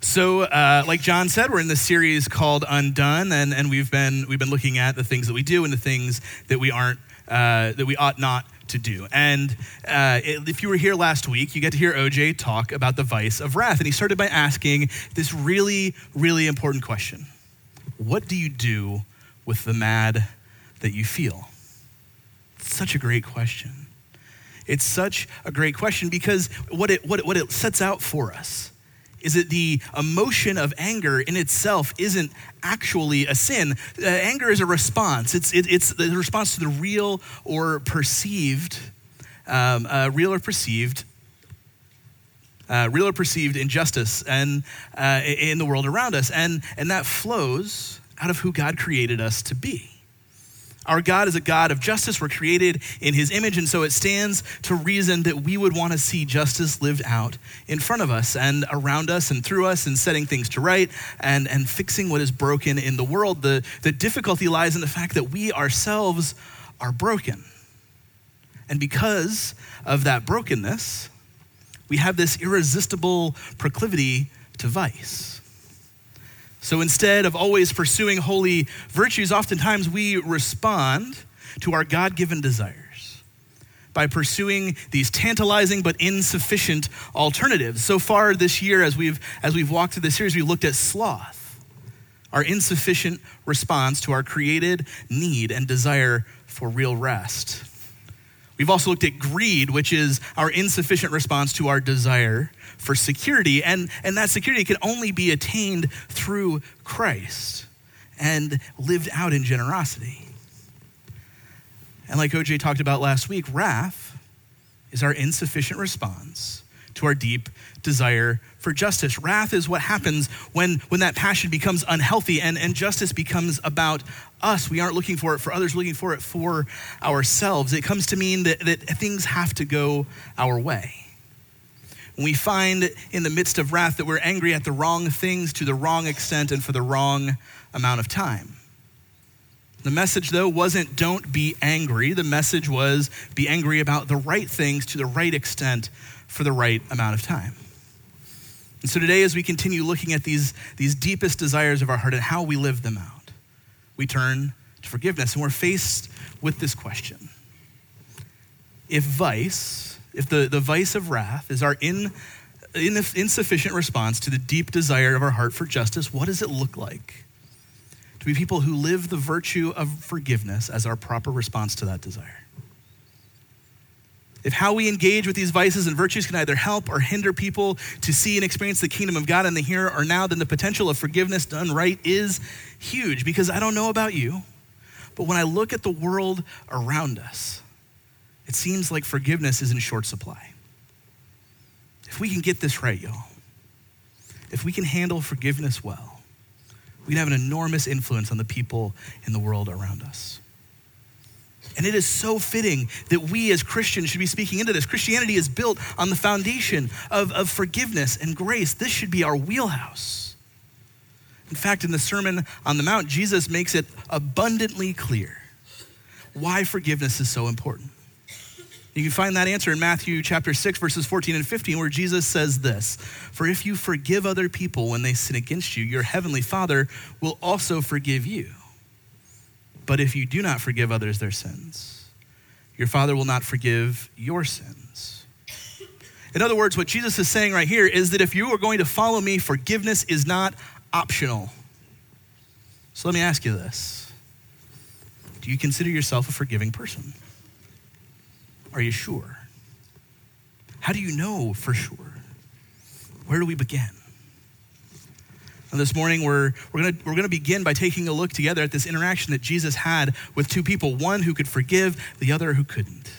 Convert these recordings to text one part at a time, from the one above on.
So, uh, like John said, we're in this series called Undone, and, and we've been we've been looking at the things that we do and the things that we aren't uh, that we ought not to do. And uh, if you were here last week, you get to hear OJ talk about the vice of wrath, and he started by asking this really, really important question: What do you do with the mad that you feel? such a great question. It's such a great question because what it, what, it, what it sets out for us is that the emotion of anger in itself isn't actually a sin. Uh, anger is a response, it's, it, it's the response to the real or perceived, um, uh, real or perceived. Uh, real or perceived injustice and uh, in the world around us, and and that flows out of who God created us to be. Our God is a God of justice. We're created in his image, and so it stands to reason that we would want to see justice lived out in front of us and around us and through us and setting things to right and, and fixing what is broken in the world. The, the difficulty lies in the fact that we ourselves are broken. And because of that brokenness, we have this irresistible proclivity to vice. So instead of always pursuing holy virtues, oftentimes we respond to our God given desires by pursuing these tantalizing but insufficient alternatives. So far this year, as we've, as we've walked through this series, we looked at sloth, our insufficient response to our created need and desire for real rest. We've also looked at greed, which is our insufficient response to our desire for security. And, and that security can only be attained through Christ and lived out in generosity. And like OJ talked about last week, wrath is our insufficient response to our deep desire for justice. Wrath is what happens when, when that passion becomes unhealthy and, and justice becomes about us. We aren't looking for it for others, looking for it for ourselves. It comes to mean that, that things have to go our way. We find in the midst of wrath that we're angry at the wrong things to the wrong extent and for the wrong amount of time. The message, though, wasn't don't be angry. The message was be angry about the right things to the right extent for the right amount of time. And so today, as we continue looking at these, these deepest desires of our heart and how we live them out, we turn to forgiveness and we're faced with this question If vice, if the, the vice of wrath is our in, in, insufficient response to the deep desire of our heart for justice, what does it look like to be people who live the virtue of forgiveness as our proper response to that desire? If how we engage with these vices and virtues can either help or hinder people to see and experience the kingdom of God in the here or now, then the potential of forgiveness done right is huge. Because I don't know about you, but when I look at the world around us, it seems like forgiveness is in short supply. If we can get this right, y'all, if we can handle forgiveness well, we can have an enormous influence on the people in the world around us. And it is so fitting that we as Christians should be speaking into this. Christianity is built on the foundation of, of forgiveness and grace. This should be our wheelhouse. In fact, in the Sermon on the Mount, Jesus makes it abundantly clear why forgiveness is so important. You can find that answer in Matthew chapter 6, verses 14 and 15, where Jesus says this For if you forgive other people when they sin against you, your heavenly Father will also forgive you. But if you do not forgive others their sins, your Father will not forgive your sins. In other words, what Jesus is saying right here is that if you are going to follow me, forgiveness is not optional. So let me ask you this Do you consider yourself a forgiving person? Are you sure? How do you know for sure? Where do we begin? And this morning, we're, we're going we're gonna begin by taking a look together at this interaction that Jesus had with two people one who could forgive, the other who couldn't.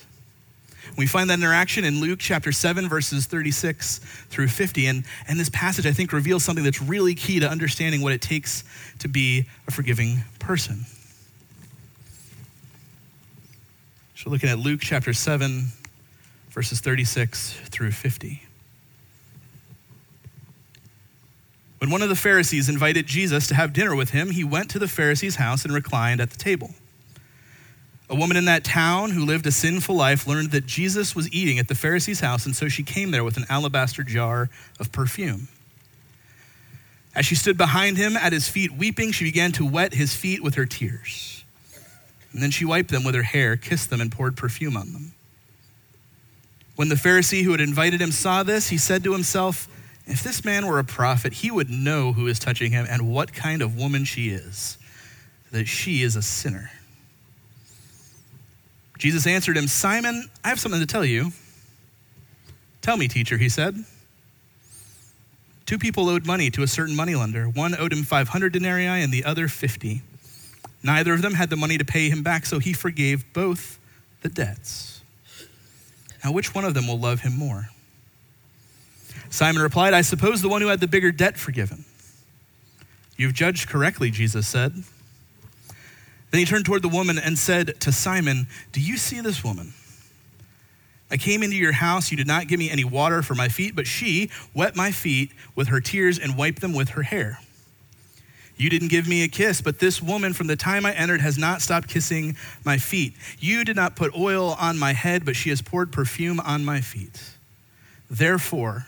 We find that interaction in Luke chapter 7, verses 36 through 50. And, and this passage, I think, reveals something that's really key to understanding what it takes to be a forgiving person. So, looking at Luke chapter 7, verses 36 through 50. When one of the Pharisees invited Jesus to have dinner with him, he went to the Pharisee's house and reclined at the table. A woman in that town who lived a sinful life learned that Jesus was eating at the Pharisee's house, and so she came there with an alabaster jar of perfume. As she stood behind him at his feet weeping, she began to wet his feet with her tears. And then she wiped them with her hair, kissed them, and poured perfume on them. When the Pharisee who had invited him saw this, he said to himself, If this man were a prophet, he would know who is touching him and what kind of woman she is, that she is a sinner. Jesus answered him, Simon, I have something to tell you. Tell me, teacher, he said. Two people owed money to a certain moneylender. One owed him 500 denarii and the other 50. Neither of them had the money to pay him back, so he forgave both the debts. Now, which one of them will love him more? Simon replied, I suppose the one who had the bigger debt forgiven. You've judged correctly, Jesus said. Then he turned toward the woman and said to Simon, Do you see this woman? I came into your house. You did not give me any water for my feet, but she wet my feet with her tears and wiped them with her hair. You didn't give me a kiss, but this woman from the time I entered has not stopped kissing my feet. You did not put oil on my head, but she has poured perfume on my feet. Therefore,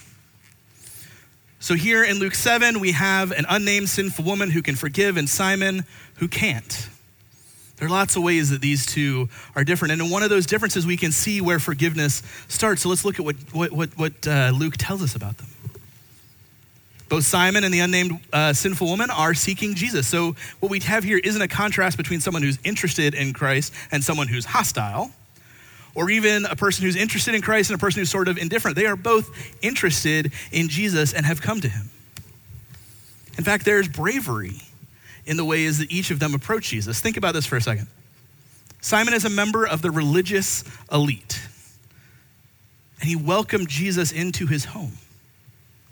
So, here in Luke 7, we have an unnamed sinful woman who can forgive and Simon who can't. There are lots of ways that these two are different. And in one of those differences, we can see where forgiveness starts. So, let's look at what, what, what, what uh, Luke tells us about them. Both Simon and the unnamed uh, sinful woman are seeking Jesus. So, what we have here isn't a contrast between someone who's interested in Christ and someone who's hostile, or even a person who's interested in Christ and a person who's sort of indifferent. They are both interested in Jesus and have come to him. In fact, there's bravery in the ways that each of them approach Jesus. Think about this for a second. Simon is a member of the religious elite, and he welcomed Jesus into his home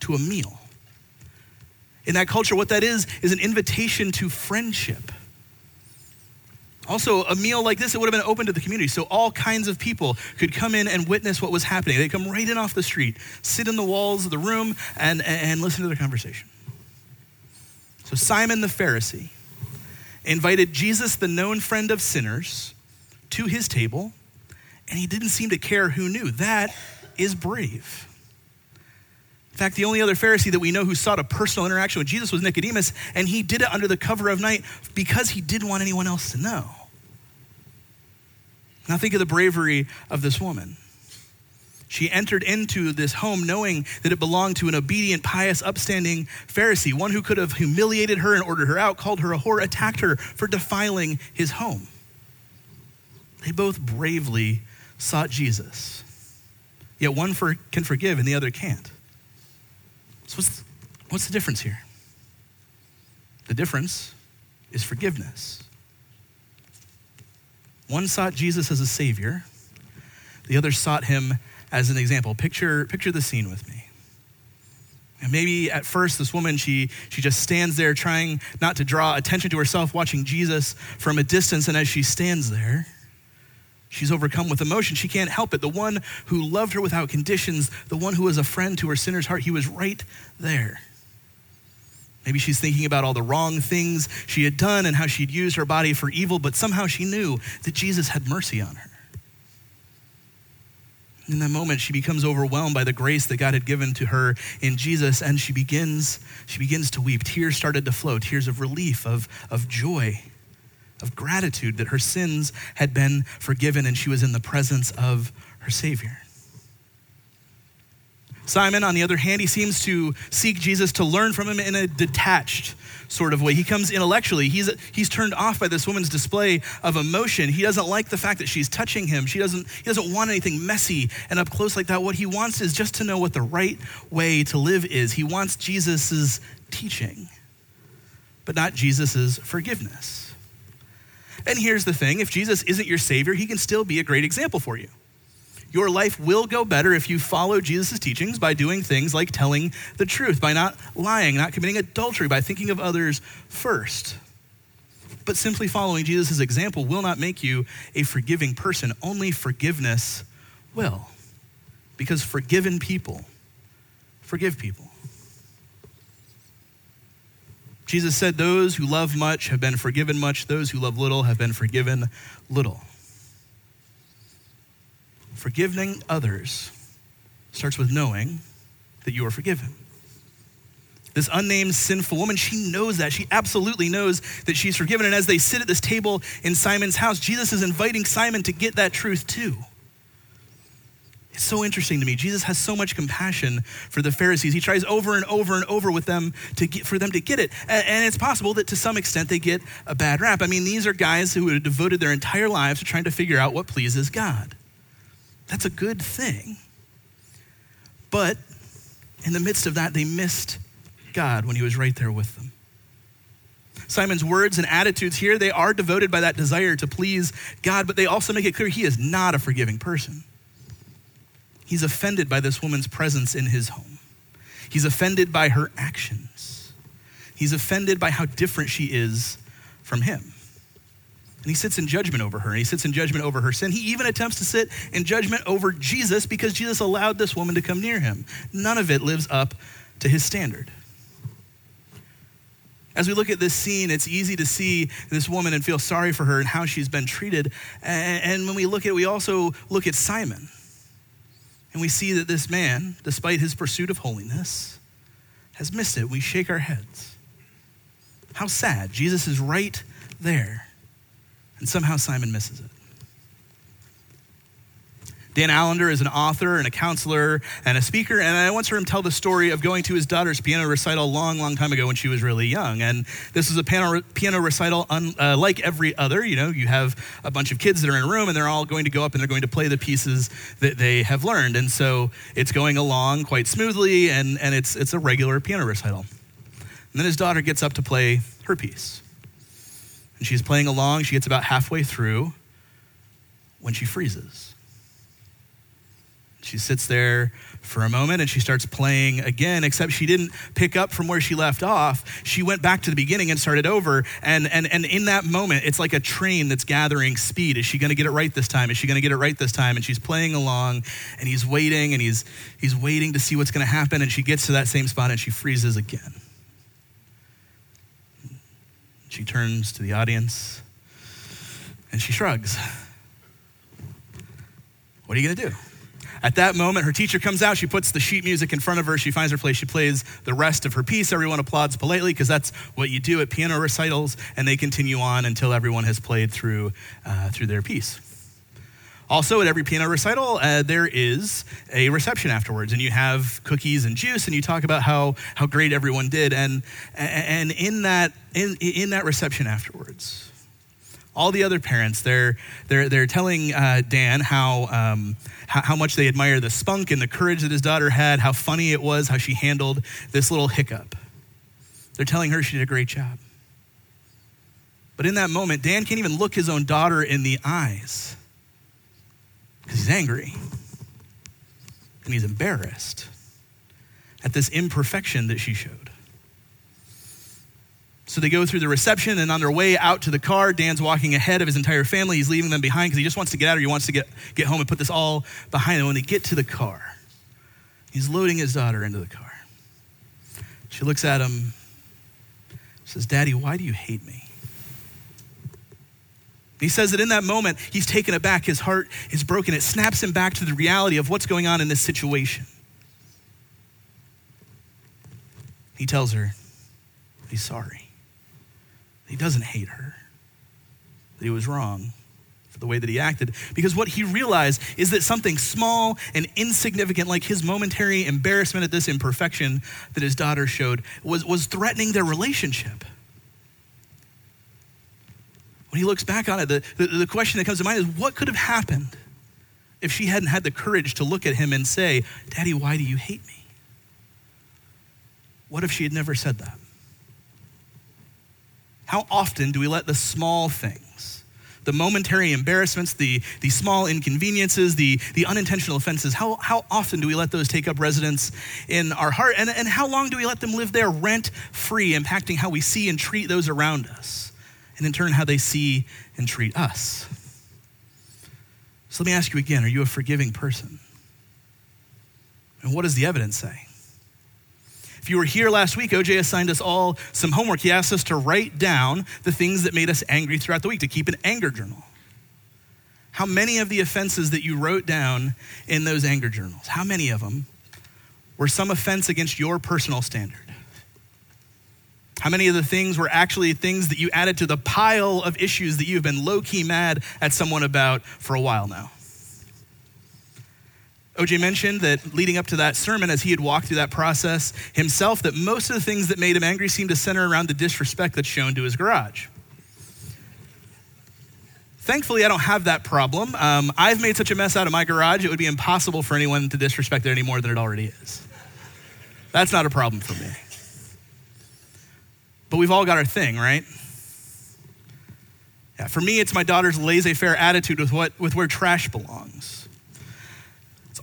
to a meal. In that culture, what that is, is an invitation to friendship. Also, a meal like this, it would have been open to the community. So all kinds of people could come in and witness what was happening. They'd come right in off the street, sit in the walls of the room, and, and listen to their conversation. So Simon the Pharisee invited Jesus, the known friend of sinners, to his table, and he didn't seem to care who knew. That is brave fact, the only other Pharisee that we know who sought a personal interaction with Jesus was Nicodemus, and he did it under the cover of night because he didn't want anyone else to know. Now, think of the bravery of this woman. She entered into this home knowing that it belonged to an obedient, pious, upstanding Pharisee, one who could have humiliated her and ordered her out, called her a whore, attacked her for defiling his home. They both bravely sought Jesus. Yet one for, can forgive and the other can't. So, what's, what's the difference here? The difference is forgiveness. One sought Jesus as a savior, the other sought him as an example. Picture, picture the scene with me. And maybe at first, this woman, she, she just stands there trying not to draw attention to herself, watching Jesus from a distance. And as she stands there, She's overcome with emotion. She can't help it. The one who loved her without conditions, the one who was a friend to her sinner's heart, he was right there. Maybe she's thinking about all the wrong things she had done and how she'd used her body for evil, but somehow she knew that Jesus had mercy on her. In that moment, she becomes overwhelmed by the grace that God had given to her in Jesus, and she begins, she begins to weep. Tears started to flow, tears of relief, of, of joy of gratitude that her sins had been forgiven and she was in the presence of her Savior. Simon, on the other hand, he seems to seek Jesus to learn from him in a detached sort of way. He comes intellectually. He's, he's turned off by this woman's display of emotion. He doesn't like the fact that she's touching him. She doesn't, he doesn't want anything messy and up close like that. What he wants is just to know what the right way to live is. He wants Jesus' teaching, but not Jesus' forgiveness. And here's the thing if Jesus isn't your Savior, he can still be a great example for you. Your life will go better if you follow Jesus' teachings by doing things like telling the truth, by not lying, not committing adultery, by thinking of others first. But simply following Jesus' example will not make you a forgiving person. Only forgiveness will. Because forgiven people forgive people. Jesus said, Those who love much have been forgiven much, those who love little have been forgiven little. Forgiving others starts with knowing that you are forgiven. This unnamed sinful woman, she knows that. She absolutely knows that she's forgiven. And as they sit at this table in Simon's house, Jesus is inviting Simon to get that truth too. It's so interesting to me. Jesus has so much compassion for the Pharisees. He tries over and over and over with them to get, for them to get it. And, and it's possible that to some extent they get a bad rap. I mean, these are guys who have devoted their entire lives to trying to figure out what pleases God. That's a good thing. But in the midst of that, they missed God when he was right there with them. Simon's words and attitudes here, they are devoted by that desire to please God, but they also make it clear he is not a forgiving person. He's offended by this woman's presence in his home. He's offended by her actions. He's offended by how different she is from him. And he sits in judgment over her, and he sits in judgment over her sin. He even attempts to sit in judgment over Jesus because Jesus allowed this woman to come near him. None of it lives up to his standard. As we look at this scene, it's easy to see this woman and feel sorry for her and how she's been treated. And when we look at it, we also look at Simon. And we see that this man, despite his pursuit of holiness, has missed it. We shake our heads. How sad. Jesus is right there. And somehow Simon misses it. Dan Allender is an author and a counselor and a speaker, and I once heard him tell the story of going to his daughter's piano recital a long, long time ago when she was really young. And this was a piano, piano recital unlike uh, every other. You know, you have a bunch of kids that are in a room, and they're all going to go up and they're going to play the pieces that they have learned. And so it's going along quite smoothly, and, and it's, it's a regular piano recital. And then his daughter gets up to play her piece. And she's playing along. She gets about halfway through when she freezes she sits there for a moment and she starts playing again, except she didn't pick up from where she left off. She went back to the beginning and started over. And, and, and in that moment, it's like a train that's gathering speed. Is she going to get it right this time? Is she going to get it right this time? And she's playing along and he's waiting and he's, he's waiting to see what's going to happen. And she gets to that same spot and she freezes again. She turns to the audience and she shrugs. What are you going to do? At that moment, her teacher comes out. She puts the sheet music in front of her. She finds her place. She plays the rest of her piece. Everyone applauds politely because that's what you do at piano recitals. And they continue on until everyone has played through, uh, through their piece. Also, at every piano recital, uh, there is a reception afterwards, and you have cookies and juice, and you talk about how, how great everyone did. And, and in, that, in, in that reception afterwards, all the other parents, they're, they're, they're telling uh, Dan how, um, how, how much they admire the spunk and the courage that his daughter had, how funny it was, how she handled this little hiccup. They're telling her she did a great job. But in that moment, Dan can't even look his own daughter in the eyes because he's angry and he's embarrassed at this imperfection that she showed. So they go through the reception, and on their way out to the car, Dan's walking ahead of his entire family. He's leaving them behind because he just wants to get out or he wants to get, get home and put this all behind him. When they get to the car, he's loading his daughter into the car. She looks at him, says, Daddy, why do you hate me? He says that in that moment, he's taken aback. His heart is broken. It snaps him back to the reality of what's going on in this situation. He tells her he's sorry. He doesn't hate her, that he was wrong for the way that he acted. Because what he realized is that something small and insignificant, like his momentary embarrassment at this imperfection that his daughter showed, was, was threatening their relationship. When he looks back on it, the, the, the question that comes to mind is what could have happened if she hadn't had the courage to look at him and say, Daddy, why do you hate me? What if she had never said that? How often do we let the small things, the momentary embarrassments, the, the small inconveniences, the, the unintentional offenses, how, how often do we let those take up residence in our heart? And, and how long do we let them live there rent free, impacting how we see and treat those around us? and in turn, how they see and treat us. So let me ask you again are you a forgiving person? And what does the evidence say? If you were here last week, OJ assigned us all some homework. He asked us to write down the things that made us angry throughout the week, to keep an anger journal. How many of the offenses that you wrote down in those anger journals, how many of them were some offense against your personal standard? How many of the things were actually things that you added to the pile of issues that you've been low key mad at someone about for a while now? OJ mentioned that leading up to that sermon, as he had walked through that process himself, that most of the things that made him angry seemed to center around the disrespect that's shown to his garage. Thankfully, I don't have that problem. Um, I've made such a mess out of my garage, it would be impossible for anyone to disrespect it any more than it already is. That's not a problem for me. But we've all got our thing, right? Yeah, for me, it's my daughter's laissez faire attitude with, what, with where trash belongs.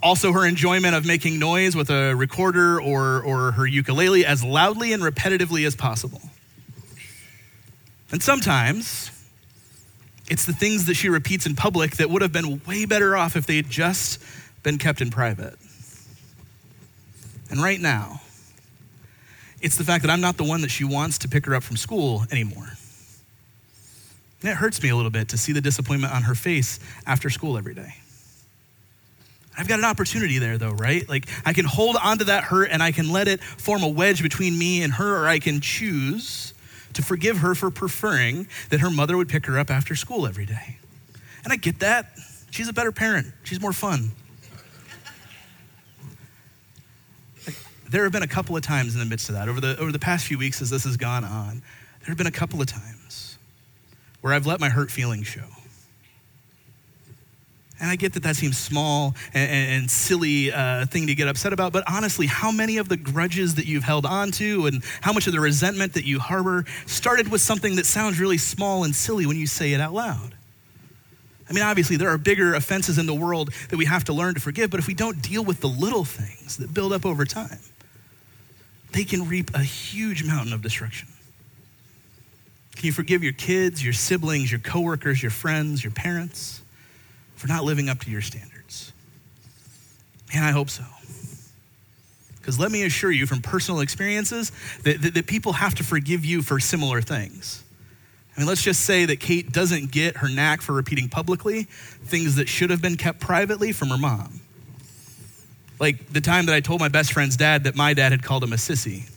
Also her enjoyment of making noise with a recorder or, or her ukulele as loudly and repetitively as possible. And sometimes it's the things that she repeats in public that would have been way better off if they had just been kept in private. And right now, it's the fact that I'm not the one that she wants to pick her up from school anymore. And it hurts me a little bit to see the disappointment on her face after school every day. I've got an opportunity there, though, right? Like, I can hold on to that hurt and I can let it form a wedge between me and her, or I can choose to forgive her for preferring that her mother would pick her up after school every day. And I get that. She's a better parent, she's more fun. There have been a couple of times in the midst of that, over the, over the past few weeks as this has gone on, there have been a couple of times where I've let my hurt feelings show. And I get that that seems small and, and silly uh, thing to get upset about, but honestly, how many of the grudges that you've held on to and how much of the resentment that you harbor started with something that sounds really small and silly when you say it out loud? I mean, obviously, there are bigger offenses in the world that we have to learn to forgive, but if we don't deal with the little things that build up over time, they can reap a huge mountain of destruction. Can you forgive your kids, your siblings, your coworkers, your friends, your parents? For not living up to your standards? And I hope so. Because let me assure you from personal experiences that, that, that, people have to forgive you for similar things. I mean, let's just say that Kate doesn't get her knack for repeating publicly things that should have been kept privately from her mom. Like the time that I told my best friend's dad that my dad had called him a sissy.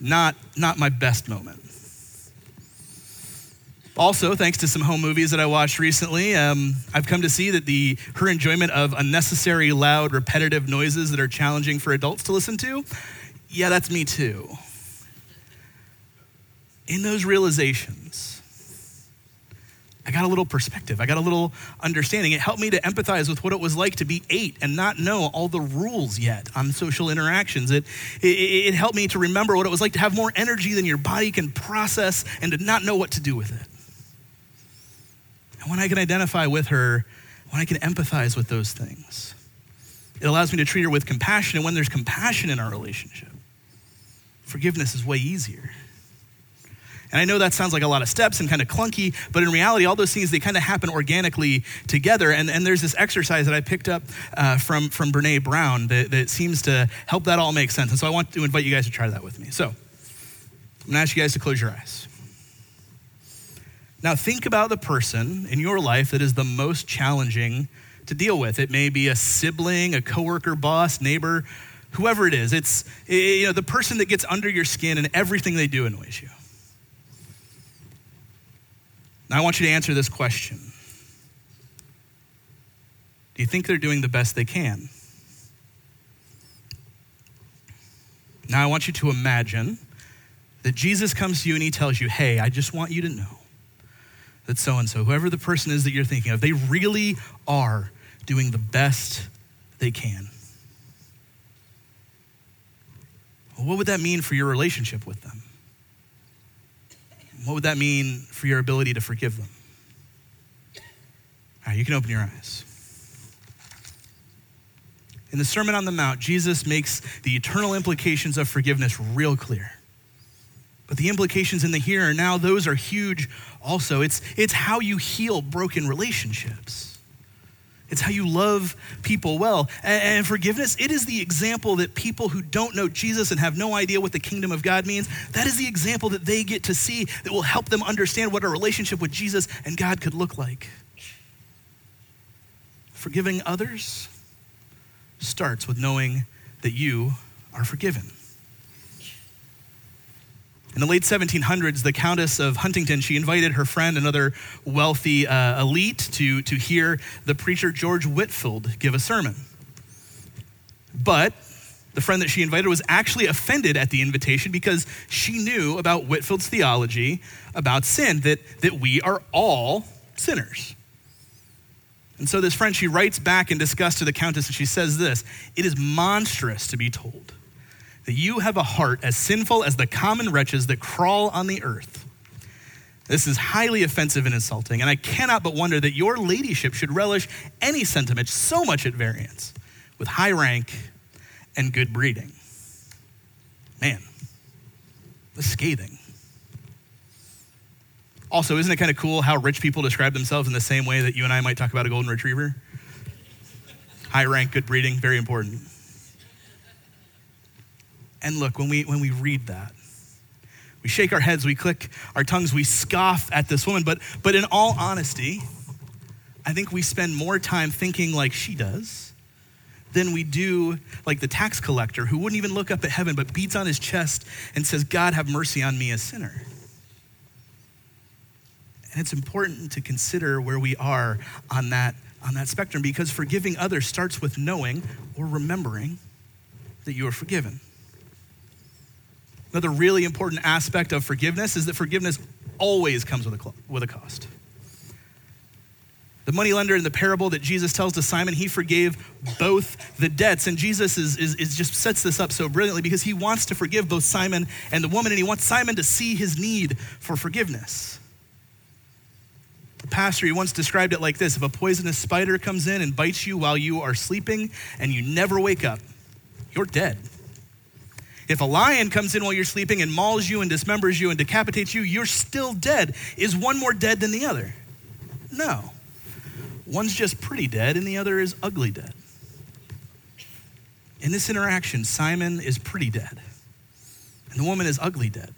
Not, not my best moment. Also, thanks to some home movies that I watched recently, um, I've come to see that the her enjoyment of unnecessary, loud, repetitive noises that are challenging for adults to listen to, yeah, that's me too. In those realizations, I got a little perspective. I got a little understanding. It helped me to empathize with what it was like to be eight and not know all the rules yet on social interactions. It, it, it helped me to remember what it was like to have more energy than your body can process and to not know what to do with it. And when I can identify with her, when I can empathize with those things, it allows me to treat her with compassion. And when there's compassion in our relationship, forgiveness is way easier. And I know that sounds like a lot of steps and kind of clunky, but in reality, all those things, they kind of happen organically together. And, and there's this exercise that I picked up uh, from, from Brene Brown that, that seems to help that all make sense. And so I want to invite you guys to try that with me. So I'm going to ask you guys to close your eyes. Now, think about the person in your life that is the most challenging to deal with. It may be a sibling, a coworker, boss, neighbor, whoever it is. It's eh, you know, the person that gets under your skin and everything they do annoys you. Now, I want you to answer this question Do you think they're doing the best they can? Now, I want you to imagine that Jesus comes to you and he tells you, Hey, I just want you to know that so and so, whoever the person is that you're thinking of, they really are doing the best they can. What would that mean for your relationship with them? What would that mean for your ability to forgive them? All right, you can open your eyes. In the Sermon on the Mount, Jesus makes the eternal implications of forgiveness real clear. But the implications in the here and now, those are huge also. It's, it's how you heal broken relationships. It's how you love people well. And, and, forgiveness, it is the example that people who don't know Jesus and have no idea what the kingdom of God means, that is the example that they get to see that will help them understand what a relationship with Jesus and God could look like. Forgiving others starts with knowing that you are forgiven. In the late 1700s, the Countess of Huntingdon, she invited her friend, another wealthy uh, elite, to, to hear the preacher George Whitefield give a sermon. But the friend that she invited was actually offended at the invitation because she knew about Whitefield's theology about sin, that, that we are all sinners. And so this friend, she writes back in disgust to the Countess and she says this It is monstrous to be told that you have a heart as sinful as the common wretches that crawl on the earth. This is highly offensive and insulting, and I cannot but wonder that your ladyship should relish any sentiment so much at variance with high rank and good breeding. Man, the scathing. Also, isn't it kind of cool how rich people describe themselves in the same way that you and I might talk about a golden retriever? High rank, good breeding, very important. And look, when we, when we read that, we shake our heads, we click our tongues, we scoff at this woman. But, but in all honesty, I think we spend more time thinking like she does than we do like the tax collector who wouldn't even look up at heaven but beats on his chest and says, God, have mercy on me, a sinner. And it's important to consider where we are on that, on that spectrum because forgiving others starts with knowing or remembering that you are forgiven. Another really important aspect of forgiveness is that forgiveness always comes with a, with a cost. The moneylender in the parable that Jesus tells to Simon, he forgave both the debts. And Jesus is, is, is, just sets this up so brilliantly because he wants to forgive both Simon and the woman, and he wants Simon to see his need for forgiveness. The pastor, he once described it like this If a poisonous spider comes in and bites you while you are sleeping and you never wake up, you're dead. If a lion comes in while you're sleeping and mauls you and dismembers you and decapitates you, you're still dead. Is one more dead than the other? No. One's just pretty dead and the other is ugly dead. In this interaction, Simon is pretty dead and the woman is ugly dead.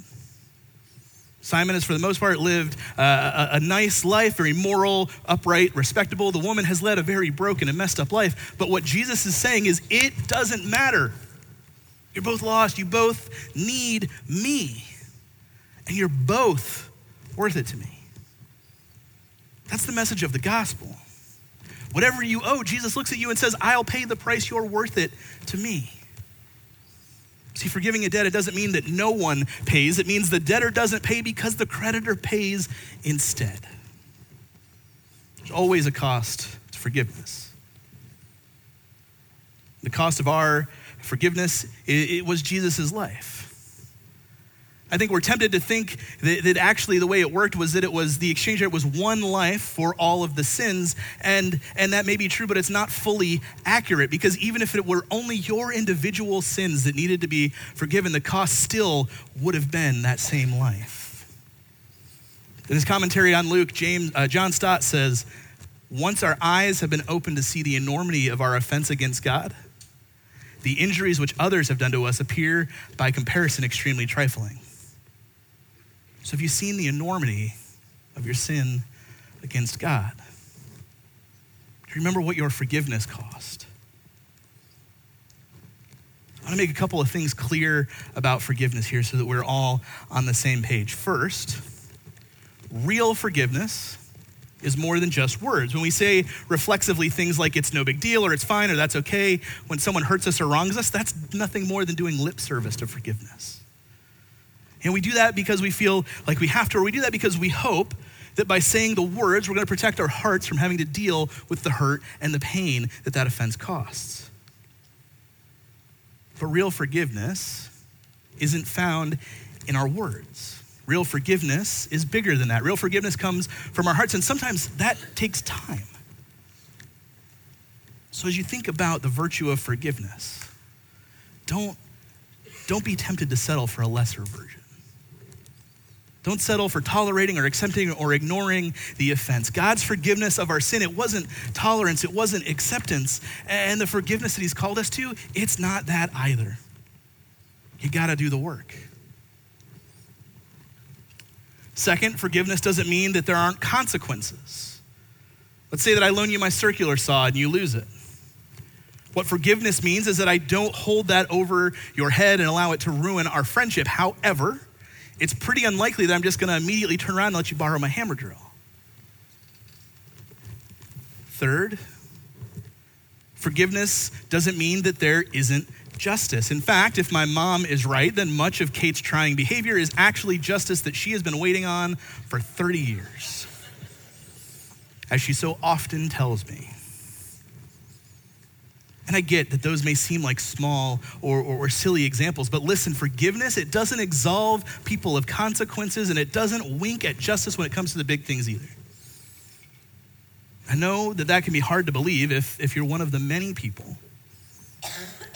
Simon has, for the most part, lived uh, a, a, nice life, very moral, upright, respectable. The woman has led a very broken and messed up life. But what Jesus is saying is, it doesn't matter. You're both lost. You both need me. And you're both worth it to me. That's the message of the gospel. Whatever you owe, Jesus looks at you and says, I'll pay the price. You're worth it to me. See, forgiving a debt, it doesn't mean that no one pays. It means the debtor doesn't pay because the creditor pays instead. There's always a cost to forgiveness. The cost of our forgiveness, it, it was Jesus' life. I think we're tempted to think that, that, actually the way it worked was that it was the exchange rate was one life for all of the sins. And, and that may be true, but it's not fully accurate because even if it were only your individual sins that needed to be forgiven, the cost still would have been that same life. In his commentary on Luke, James, uh, John Stott says, Once our eyes have been opened to see the enormity of our offense against God, the injuries which others have done to us appear by comparison extremely trifling. So, have you seen the enormity of your sin against God? Do you remember what your forgiveness cost? I want to make a couple of things clear about forgiveness here so that we're all on the same page. First, real forgiveness is more than just words. When we say reflexively things like it's no big deal or it's fine or that's okay, when someone hurts us or wrongs us, that's nothing more than doing lip service to forgiveness. And we do that because we feel like we have to, or we do that because we hope that by saying the words, we're going to protect our hearts from having to deal with the hurt and the pain that that offense costs. But real forgiveness isn't found in our words. Real forgiveness is bigger than that. Real forgiveness comes from our hearts, and sometimes that takes time. So, as you think about the virtue of forgiveness, don't, don't be tempted to settle for a lesser version. Don't settle for tolerating or accepting or ignoring the offense. God's forgiveness of our sin, it wasn't tolerance, it wasn't acceptance. And the forgiveness that He's called us to, it's not that either. You got to do the work. Second, forgiveness doesn't mean that there aren't consequences. Let's say that I loan you my circular saw and you lose it. What forgiveness means is that I don't hold that over your head and allow it to ruin our friendship. However, it's pretty unlikely that I'm just going to immediately turn around and let you borrow my hammer drill. Third, forgiveness doesn't mean that there isn't justice. In fact, if my mom is right, then much of Kate's trying behavior is actually justice that she has been waiting on for 30 years, as she so often tells me. And I get that those may seem like small or, or, or, silly examples, but listen, forgiveness, it doesn't absolve people of consequences and it doesn't wink at justice when it comes to the big things either. I know that that can be hard to believe if, if you're one of the many people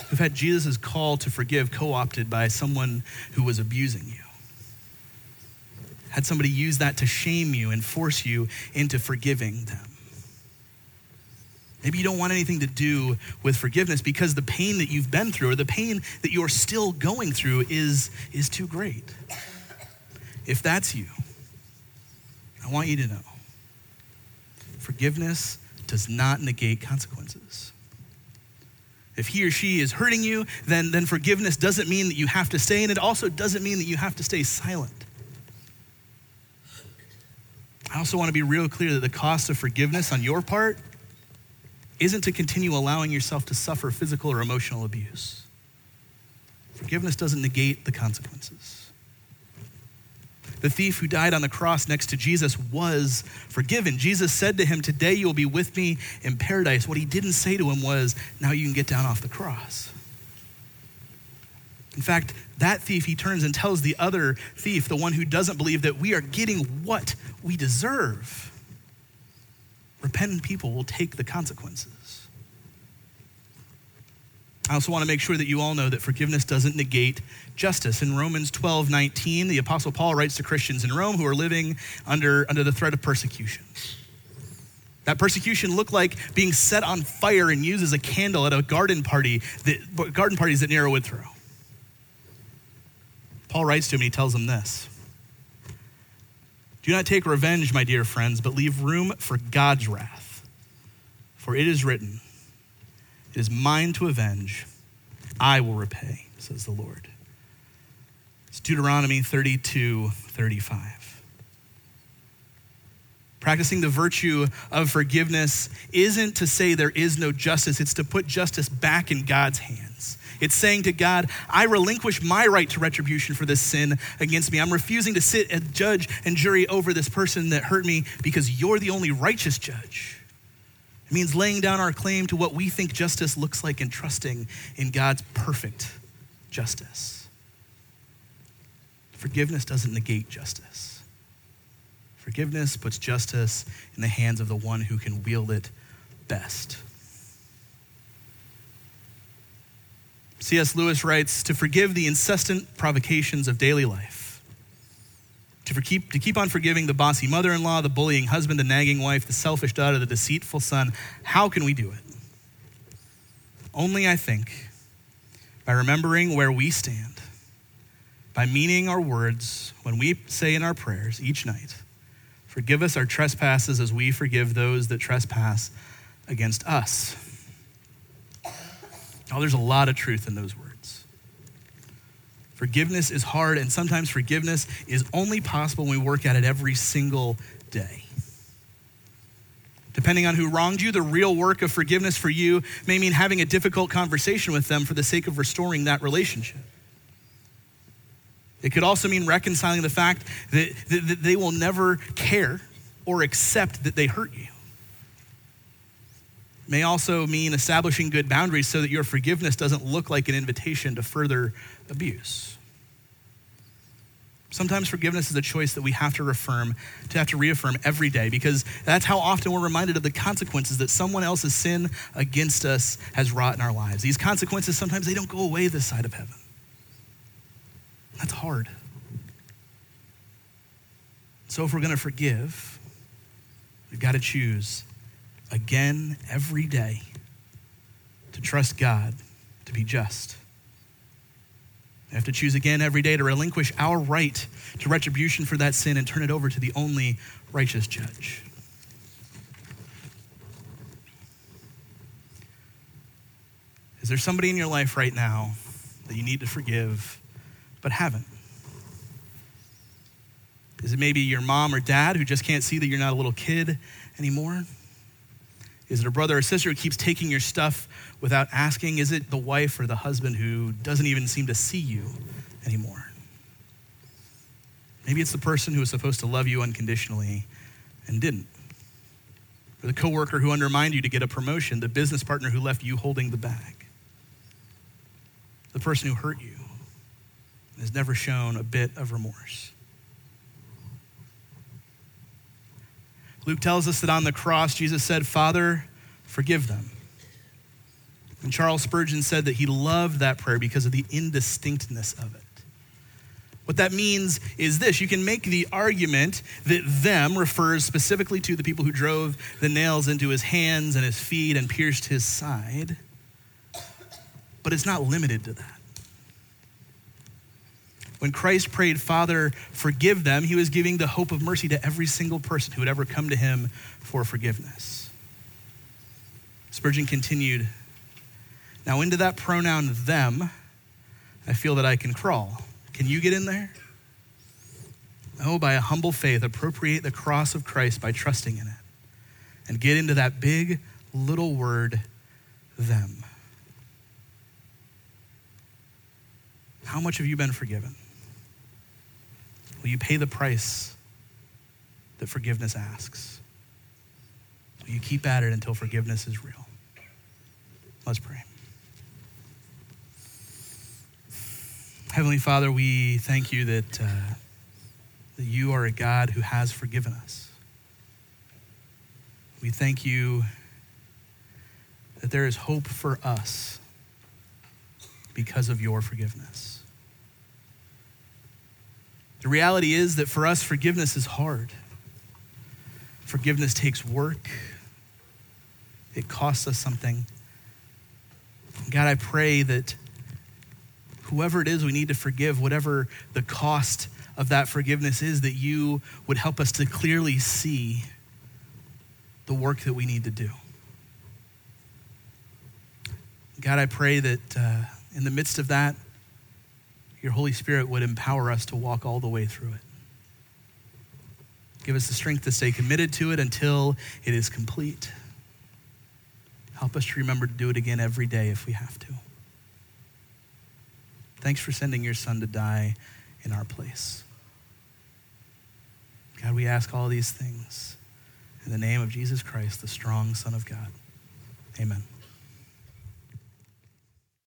who've had Jesus' call to forgive co opted by someone who was abusing you. Had somebody use that to shame you and force you into forgiving them. Maybe you don't want anything to do with forgiveness because the pain that you've been through or the pain that you're still going through is, is too great. If that's you, I want you to know forgiveness does not negate consequences. If he or she is hurting you, then, then forgiveness doesn't mean that you have to stay, and it also doesn't mean that you have to stay silent. I also want to be real clear that the cost of forgiveness on your part isn't to continue allowing yourself to suffer physical or emotional abuse. Forgiveness doesn't negate the consequences. The thief who died on the cross next to Jesus was forgiven. Jesus said to him, Today you will be with me in paradise. What he didn't say to him was, Now you can get down off the cross. In fact, that thief, he turns and tells the other thief, the one who doesn't believe, that we are getting what we deserve repentant people will take the consequences. I also want to make sure that you all know that forgiveness doesn't negate justice. In Romans 12 19, the Apostle Paul writes to Christians in Rome who are living under, under the threat of persecution. That persecution looked like being set on fire and used as a candle at a garden party, that, garden parties that Nero would throw. Paul writes to him and he tells him this do not take revenge, my dear friends, but leave room for God's wrath. For it is written, It is mine to avenge, I will repay, says the Lord. It's Deuteronomy 32 35. Practicing the virtue of forgiveness isn't to say there is no justice, it's to put justice back in God's hands. It's saying to God, I relinquish my right to retribution for this sin against me. I'm refusing to sit as judge and jury over this person that hurt me because you're the only righteous judge. It means laying down our claim to what we think justice looks like and trusting in God's perfect justice. Forgiveness doesn't negate justice. Forgiveness puts justice in the hands of the one who can wield it best. C.S. Lewis writes to forgive the incessant provocations of daily life, to, keep, to keep on forgiving the bossy mother in law, the bullying husband, the nagging wife, the selfish daughter, the deceitful son. How can we do it? Only, I think, by remembering where we stand, by meaning our words when we say in our prayers each night, Forgive us our trespasses as we forgive those that trespass against us. Oh, there's a lot of truth in those words. Forgiveness is hard, and sometimes forgiveness is only possible when we work at it every single day. Depending on who wronged you, the real work of forgiveness for you may mean having a difficult conversation with them for the sake of restoring that relationship. It could also mean reconciling the fact that, that, they will never care or accept that they hurt you It may also mean establishing good boundaries so that your forgiveness doesn't look like an invitation to further abuse. Sometimes forgiveness is a choice that we have to reaffirm, to have to reaffirm every day because that's how often we're reminded of the consequences that someone else's sin against us has wrought in our lives. These consequences sometimes they don't go away this side of heaven. That's hard. So if we're going to forgive, we've got to choose again every day to trust God to be just. We have to choose again every day to relinquish our right to retribution for that sin and turn it over to the only righteous judge. Is there somebody in your life right now that you need to forgive but haven't? Is it maybe your mom or dad who just can't see that you're not a little kid anymore? Is it a brother or sister who keeps taking your stuff without asking? Is it the wife or the husband who doesn't even seem to see you anymore? Maybe it's the person who was supposed to love you unconditionally and didn't. Or the coworker who undermined you to get a promotion, the business partner who left you holding the bag the person who hurt you has never shown a bit of remorse. Luke tells us that on the cross, Jesus said, Father, forgive them. And Charles Spurgeon said that he loved that prayer because of the indistinctness of it. What that means is this you can make the argument that them refers specifically to the people who drove the nails into his hands and his feet and pierced his side but it's not limited to that. When Christ prayed, Father, forgive them, he was giving the hope of mercy to every single person who would ever come to him for forgiveness. Spurgeon continued, Now, into that pronoun them, I feel that I can crawl. Can you get in there? Oh, by a humble faith, appropriate the cross of Christ by trusting in it and get into that big little word, them. How much have you been forgiven? Will you pay the price that forgiveness asks? Will you keep at it until forgiveness is real? Let's pray. Heavenly Father, we thank you that, uh, that you are a God who has forgiven us. We thank you that there is hope for us because of your forgiveness. The reality is that for us, forgiveness is hard. Forgiveness takes work, it costs us something. God, I pray that whoever it is we need to forgive, whatever the cost of that forgiveness is, that you would help us to clearly see the work that we need to do. God, I pray that uh, in the midst of that, your Holy Spirit would empower us to walk all the way through it. Give us the strength to stay committed to it until it is complete. Help us to remember to do it again every day if we have to. Thanks for sending your son to die in our place. God, we ask all these things in the name of Jesus Christ, the strong Son of God. Amen.